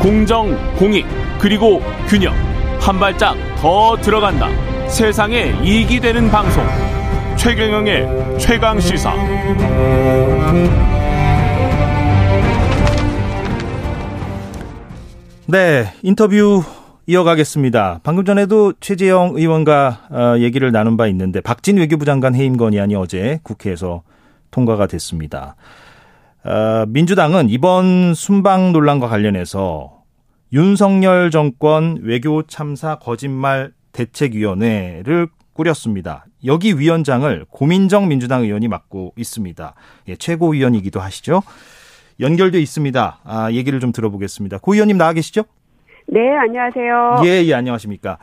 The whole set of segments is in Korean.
공정, 공익, 그리고 균형. 한 발짝 더 들어간다. 세상에 이익이 되는 방송. 최경영의 최강 시사. 네, 인터뷰 이어가겠습니다. 방금 전에도 최재형 의원과 어, 얘기를 나눈 바 있는데 박진 외교부 장관 해임 건의안이 어제 국회에서 통과가 됐습니다. 어, 민주당은 이번 순방 논란과 관련해서 윤석열 정권 외교 참사 거짓말 대책위원회를 꾸렸습니다. 여기 위원장을 고민정 민주당 의원이 맡고 있습니다. 예, 최고위원이기도 하시죠. 연결돼 있습니다. 아, 얘기를 좀 들어보겠습니다. 고 의원님 나와 계시죠? 네, 안녕하세요. 예, 예, 안녕하십니까.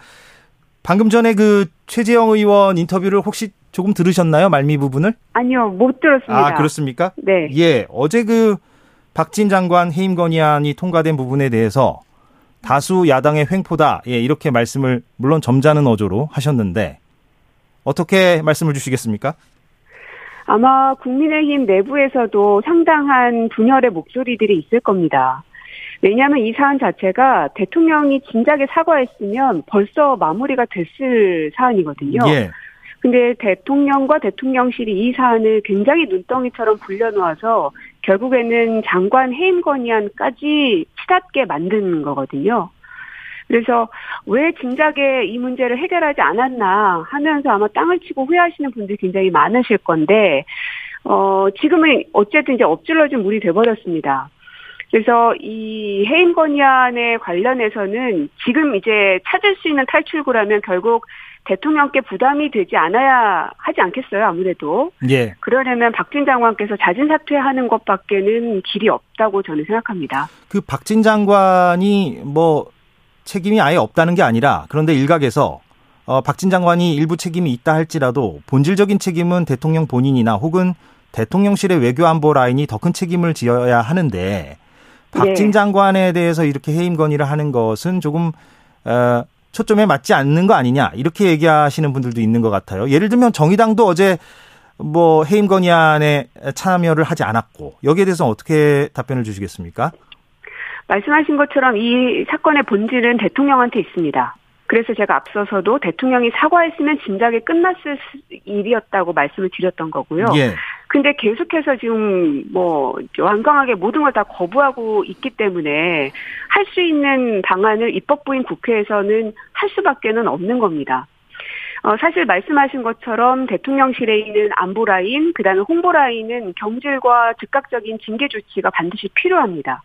방금 전에 그 최재형 의원 인터뷰를 혹시 조금 들으셨나요? 말미 부분을? 아니요, 못 들었습니다. 아, 그렇습니까? 네. 예, 어제 그 박진 장관 해임 건의안이 통과된 부분에 대해서 다수 야당의 횡포다. 예, 이렇게 말씀을 물론 점잖은 어조로 하셨는데 어떻게 말씀을 주시겠습니까? 아마 국민의힘 내부에서도 상당한 분열의 목소리들이 있을 겁니다. 왜냐하면 이 사안 자체가 대통령이 진작에 사과했으면 벌써 마무리가 됐을 사안이거든요. 예. 근데 대통령과 대통령실이 이 사안을 굉장히 눈덩이처럼 불려놓아서 결국에는 장관 해임 건의안까지 치닫게 만든 거거든요. 그래서 왜 진작에 이 문제를 해결하지 않았나 하면서 아마 땅을 치고 후회하시는 분들이 굉장히 많으실 건데, 어, 지금은 어쨌든 이제 엎질러진 물이 돼버렸습니다. 그래서 이 해임 건의안에 관련해서는 지금 이제 찾을 수 있는 탈출구라면 결국 대통령께 부담이 되지 않아야 하지 않겠어요, 아무래도. 예. 그러려면 박진 장관께서 자진 사퇴하는 것밖에는 길이 없다고 저는 생각합니다. 그 박진 장관이 뭐 책임이 아예 없다는 게 아니라 그런데 일각에서 어, 박진 장관이 일부 책임이 있다 할지라도 본질적인 책임은 대통령 본인이나 혹은 대통령실의 외교안보 라인이 더 큰 책임을 지어야 하는데 박진 네. 장관에 대해서 이렇게 해임 건의를 하는 것은 조금 어, 초점에 맞지 않는 거 아니냐 이렇게 얘기하시는 분들도 있는 것 같아요. 예를 들면 정의당도 어제 뭐 해임 건의안에 참여를 하지 않았고 여기에 대해서 어떻게 답변을 주시겠습니까? 말씀하신 것처럼 이 사건의 본질은 대통령한테 있습니다. 그래서 제가 앞서서도 대통령이 사과했으면 진작에 끝났을 일이었다고 말씀을 드렸던 거고요. 예. 근데 계속해서 지금 뭐 완강하게 모든 걸 다 거부하고 있기 때문에 할 수 있는 방안을 입법부인 국회에서는 할 수밖에는 없는 겁니다. 어, 사실 말씀하신 것처럼 대통령실에 있는 안보 라인, 그 다음에 홍보 라인은 경질과 즉각적인 징계 조치가 반드시 필요합니다.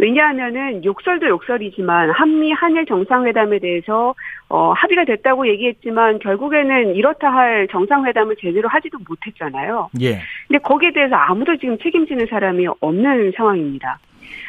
왜냐하면은 욕설도 욕설이지만 한미 한일 정상회담에 대해서 어 합의가 됐다고 얘기했지만 결국에는 이렇다 할 정상회담을 제대로 하지도 못했잖아요. 예. 근데 거기에 대해서 아무도 지금 책임지는 사람이 없는 상황입니다.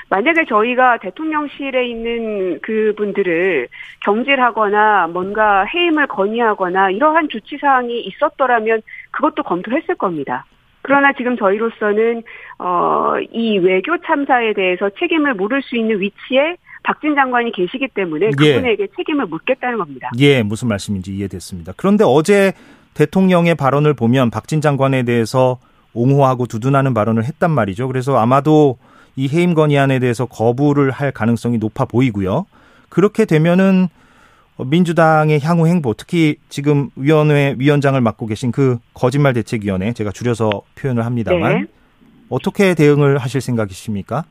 만약에 저희가 대통령실에 있는 그분들을 경질하거나 뭔가 해임을 건의하거나 이러한 조치 사항이 있었더라면 그것도 검토했을 겁니다. 그러나 지금 저희로서는 어 이 외교 참사에 대해서 책임을 물을 수 있는 위치에 박진 장관이 계시기 때문에 예. 그분에게 책임을 묻겠다는 겁니다. 예, 무슨 말씀인지 이해됐습니다. 그런데 어제 대통령의 발언을 보면 박진 장관에 대해서 옹호하고 두둔하는 발언을 했단 말이죠. 그래서 아마도 이 해임 건의안에 대해서 거부를 할 가능성이 높아 보이고요. 그렇게 되면은 민주당의 향후 행보, 특히 지금 위원회 위원장을 맡고 계신 그 거짓말 대책위원회, 제가 줄여서 표현을 합니다만 네. 어떻게 대응을 하실 생각이십니까?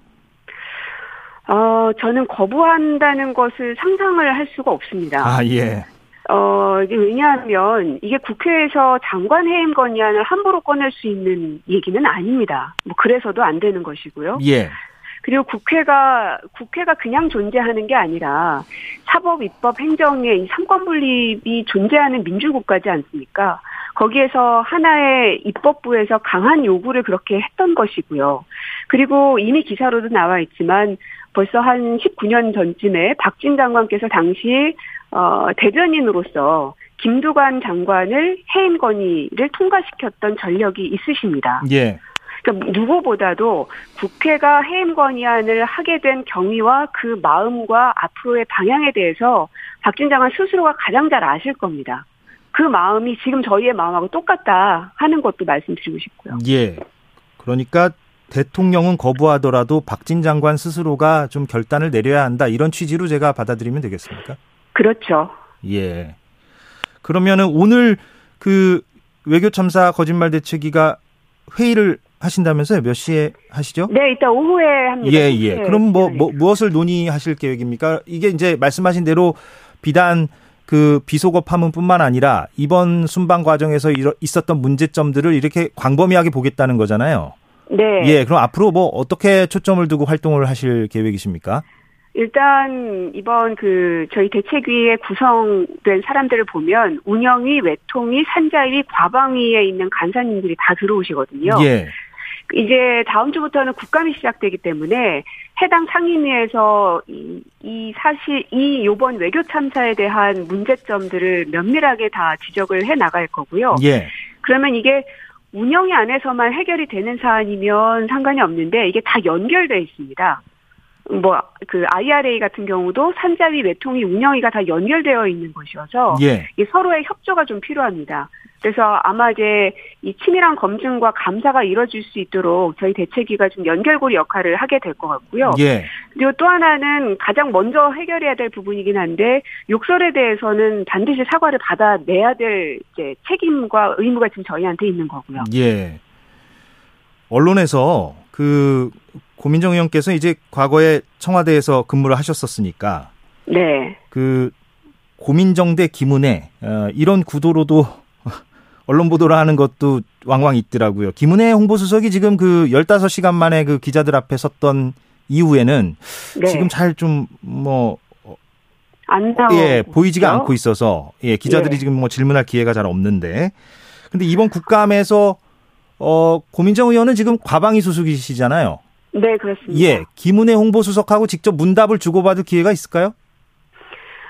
어 저는 거부한다는 것을 상상을 할 수가 없습니다. 아, 예. 어, 이게 왜냐하면 이게 국회에서 장관 해임 건의안을 함부로 꺼낼 수 있는 얘기는 아닙니다. 뭐 그래서도 안 되는 것이고요. 예. 그리고 국회가 국회가 그냥 존재하는 게 아니라 사법, 입법, 행정의 이 삼권 분립이 존재하는 민주국가지 않습니까? 거기에서 하나의 입법부에서 강한 요구를 그렇게 했던 것이고요. 그리고 이미 기사로도 나와 있지만 벌써 한 19년 전쯤에 박진 장관께서 당시 어, 대변인으로서 김두관 장관을 해임 건의를 통과시켰던 전력이 있으십니다. 예. 그러니까 누구보다도 국회가 해임 건의안을 하게 된 경위와 그 마음과 앞으로의 방향에 대해서 박진 장관 스스로가 가장 잘 아실 겁니다. 그 마음이 지금 저희의 마음하고 똑같다 하는 것도 말씀드리고 싶고요. 예. 그러니까 대통령은 거부하더라도 박진 장관 스스로가 좀 결단을 내려야 한다 이런 취지로 제가 받아들이면 되겠습니까? 그렇죠. 예. 그러면은 오늘 그 외교 참사 거짓말 대책위가 회의를 하신다면서요? 몇 시에 하시죠? 네, 이따 오후에 합니다. 예, 예. 그럼 뭐, 뭐 무엇을 논의하실 계획입니까? 이게 이제 말씀하신 대로 비단 그 비속어 파문뿐만 아니라 이번 순방 과정에서 있었던 문제점들을 이렇게 광범위하게 보겠다는 거잖아요. 네. 예, 그럼 앞으로 뭐 어떻게 초점을 두고 활동을 하실 계획이십니까? 일단 이번 그 저희 대책위에 구성된 사람들을 보면 운영위, 외통위, 산자위, 과방위에 있는 간사님들이 다 들어오시거든요. 예. 이제 다음 주부터는 국감이 시작되기 때문에 해당 상임위에서 이, 이 사실 이 요번 외교 참사에 대한 문제점들을 면밀하게 다 지적을 해 나갈 거고요. 예. 그러면 이게 운영위 안에서만 해결이 되는 사안이면 상관이 없는데 이게 다 연결돼 있습니다. 뭐 그 IRA 같은 경우도 산자위, 외통위, 운영위가 다 연결되어 있는 것이어서 예. 서로의 협조가 좀 필요합니다. 그래서 아마 이제 이 치밀한 검증과 감사가 이루어질 수 있도록 저희 대책위가 좀 연결고리 역할을 하게 될 것 같고요. 예. 그리고 또 하나는 가장 먼저 해결해야 될 부분이긴 한데 욕설에 대해서는 반드시 사과를 받아내야 될 이제 책임과 의무가 지금 저희한테 있는 거고요. 예. 언론에서 그 고민정 의원께서 이제 과거에 청와대에서 근무를 하셨었으니까 네. 그 고민정 대 김은혜 어, 이런 구도로도 언론 보도를 하는 것도 왕왕 있더라고요. 김은혜 홍보수석이 지금 그 15시간 만에 그 기자들 앞에 섰던 이후에는 네. 지금 잘 좀 뭐 안 나오 예, 보이지가 않고 있어서 예, 기자들이 예. 지금 뭐 질문할 기회가 잘 없는데 근데 이번 국감에서 어 고민정 의원은 지금 과방위 수석이시잖아요. 네, 그렇습니다. 예, 김은혜 홍보수석하고 직접 문답을 주고받을 기회가 있을까요?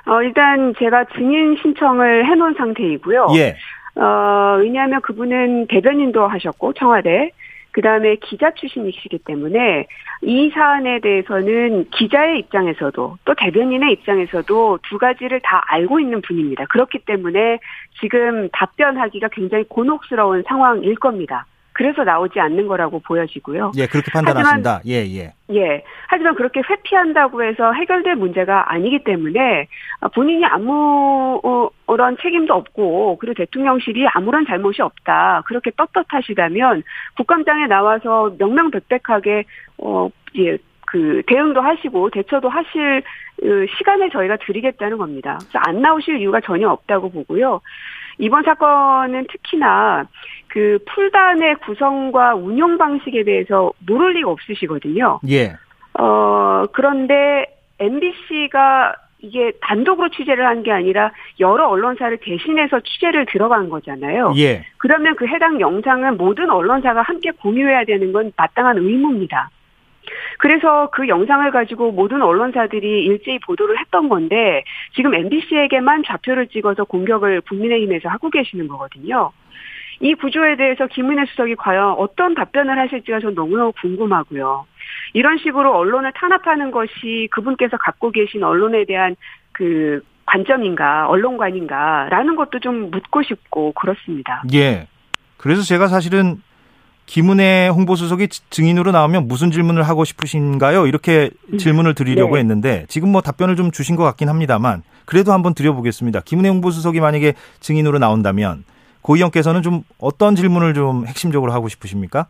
어, 일단 제가 증인 신청을 해놓은 상태이고요. 예. 어, 왜냐하면 그분은 대변인도 하셨고, 청와대. 그 다음에 기자 출신이시기 때문에 이 사안에 대해서는 기자의 입장에서도 또 대변인의 입장에서도 두 가지를 다 알고 있는 분입니다. 그렇기 때문에 지금 답변하기가 굉장히 곤혹스러운 상황일 겁니다. 그래서 나오지 않는 거라고 보여지고요. 예, 그렇게 판단하신다. 예, 예. 예. 하지만 그렇게 회피한다고 해서 해결될 문제가 아니기 때문에 본인이 아무런 책임도 없고 그리고 대통령실이 아무런 잘못이 없다. 그렇게 떳떳하시다면 국감장에 나와서 명명백백하게 어, 예, 그 대응도 하시고 대처도 하실 그 시간을 저희가 드리겠다는 겁니다. 그래서 안 나오실 이유가 전혀 없다고 보고요. 이번 사건은 특히나 그 풀단의 구성과 운영 방식에 대해서 모를 리가 없으시거든요. 예. 어, 그런데 MBC가 이게 단독으로 취재를 한 게 아니라 여러 언론사를 대신해서 취재를 들어간 거잖아요. 예. 그러면 그 해당 영상은 모든 언론사가 함께 공유해야 되는 건 마땅한 의무입니다. 그래서 그 영상을 가지고 모든 언론사들이 일제히 보도를 했던 건데 지금 MBC에게만 좌표를 찍어서 공격을 국민의힘에서 하고 계시는 거거든요. 이 구조에 대해서 김은혜 수석이 과연 어떤 답변을 하실지가 전 너무너무 궁금하고요. 이런 식으로 언론을 탄압하는 것이 그분께서 갖고 계신 언론에 대한 그 관점인가, 언론관인가라는 것도 좀 묻고 싶고 그렇습니다. 예. 그래서 제가 사실은 김은혜 홍보수석이 증인으로 나오면 무슨 질문을 하고 싶으신가요? 이렇게 음. 질문을 드리려고 네. 했는데 지금 뭐 답변을 좀 주신 것 같긴 합니다만 그래도 한번 드려보겠습니다. 김은혜 홍보수석이 만약에 증인으로 나온다면 고 의원께서는 좀 어떤 질문을 좀 핵심적으로 하고 싶으십니까?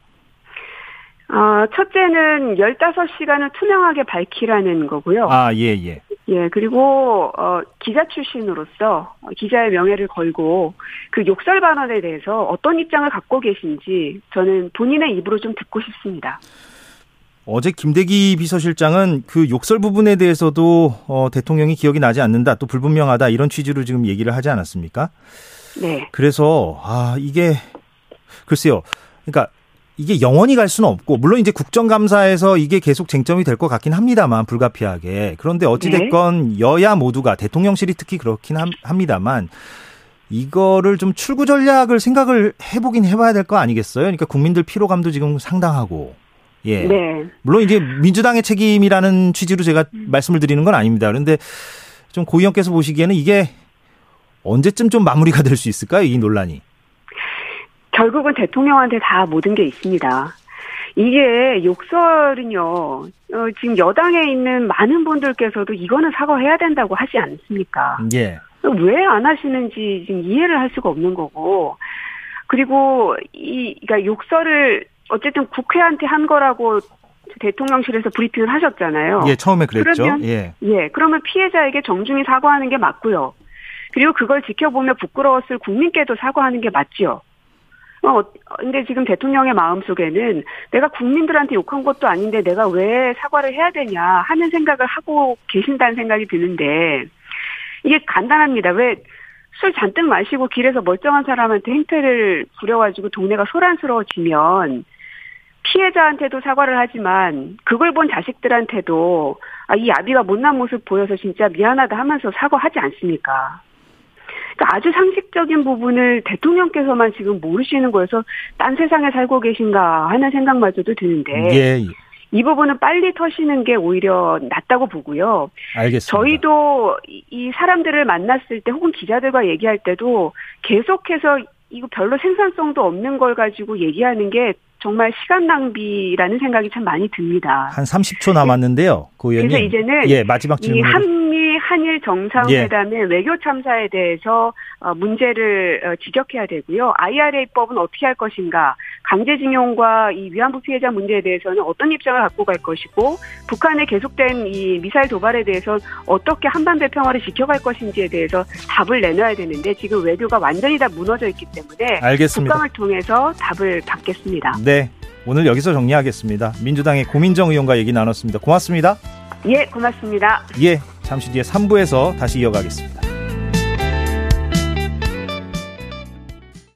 어, 첫째는 15시간을 투명하게 밝히라는 거고요. 아, 예, 예. 예, 그리고, 어, 기자 출신으로서 기자의 명예를 걸고 그 욕설 발언에 대해서 어떤 입장을 갖고 계신지 저는 본인의 입으로 좀 듣고 싶습니다. 어제 김대기 비서실장은 그 욕설 부분에 대해서도 어, 대통령이 기억이 나지 않는다, 또 불분명하다 이런 취지로 지금 얘기를 하지 않았습니까? 네. 그래서 아 이게 글쎄요. 그러니까 이게 영원히 갈 수는 없고 물론 이제 국정감사에서 이게 계속 쟁점이 될 것 같긴 합니다만 불가피하게 그런데 어찌 됐건 네. 여야 모두가 대통령실이 특히 그렇긴 합니다만 이거를 좀 출구 전략을 생각을 해보긴 해봐야 될 거 아니겠어요? 그러니까 국민들 피로감도 지금 상당하고 예. 네. 물론 이제 민주당의 책임이라는 취지로 제가 음. 말씀을 드리는 건 아닙니다. 그런데 좀고 의원께서 보시기에는 이게 언제쯤 좀 마무리가 될 수 있을까요? 이 논란이. 결국은 대통령한테 다 모든 게 있습니다. 이게 욕설은요, 어, 지금 여당에 있는 많은 분들께서도 이거는 사과해야 된다고 하지 않습니까? 예. 왜 안 하시는지 지금 이해를 할 수가 없는 거고, 그리고 이, 그러니까 욕설을 어쨌든 국회한테 한 거라고 대통령실에서 브리핑을 하셨잖아요. 예, 처음에 그랬죠. 그러면, 예. 예, 그러면 피해자에게 정중히 사과하는 게 맞고요. 그리고 그걸 지켜보며 부끄러웠을 국민께도 사과하는 게 맞지요. 어, 근데 지금 대통령의 마음속에는 내가 국민들한테 욕한 것도 아닌데 내가 왜 사과를 해야 되냐 하는 생각을 하고 계신다는 생각이 드는데 이게 간단합니다. 왜 술 잔뜩 마시고 길에서 멀쩡한 사람한테 행패를 부려가지고 동네가 소란스러워지면 피해자한테도 사과를 하지만 그걸 본 자식들한테도 아, 이 아비가 못난 모습 보여서 진짜 미안하다 하면서 사과하지 않습니까? 그러니까 아주 상식적인 부분을 대통령께서만 지금 모르시는 거여서 딴 세상에 살고 계신가 하는 생각마저도 드는데 예, 이 부분은 빨리 터시는 게 오히려 낫다고 보고요. 알겠습니다. 저희도 이 사람들을 만났을 때 혹은 기자들과 얘기할 때도 계속해서 이거 별로 생산성도 없는 걸 가지고 얘기하는 게 정말 시간 낭비라는 생각이 참 많이 듭니다. 한 30초 남았는데요. 고 의원님. 그래서 이제는 예, 마지막 이 질문. 한일 정상회담의 외교 참사에 대해서 어, 문제를 어, 지적해야 되고요. IRA법은 어떻게 할 것인가, 강제징용과 이 위안부 피해자 문제에 대해서는 어떤 입장을 갖고 갈 것이고, 북한의 계속된 이 미사일 도발에 대해서 어떻게 한반도 평화를 지켜갈 것인지에 대해서 답을 내놔야 되는데 지금 외교가 완전히 다 무너져 있기 때문에 알겠습니다. 국감을 통해서 답을 받겠습니다. 네. 오늘 여기서 정리하겠습니다. 민주당의 고민정 의원과 얘기 나눴습니다. 고맙습니다. 예, 고맙습니다. 예, 잠시 뒤에 3부에서 다시 이어가겠습니다.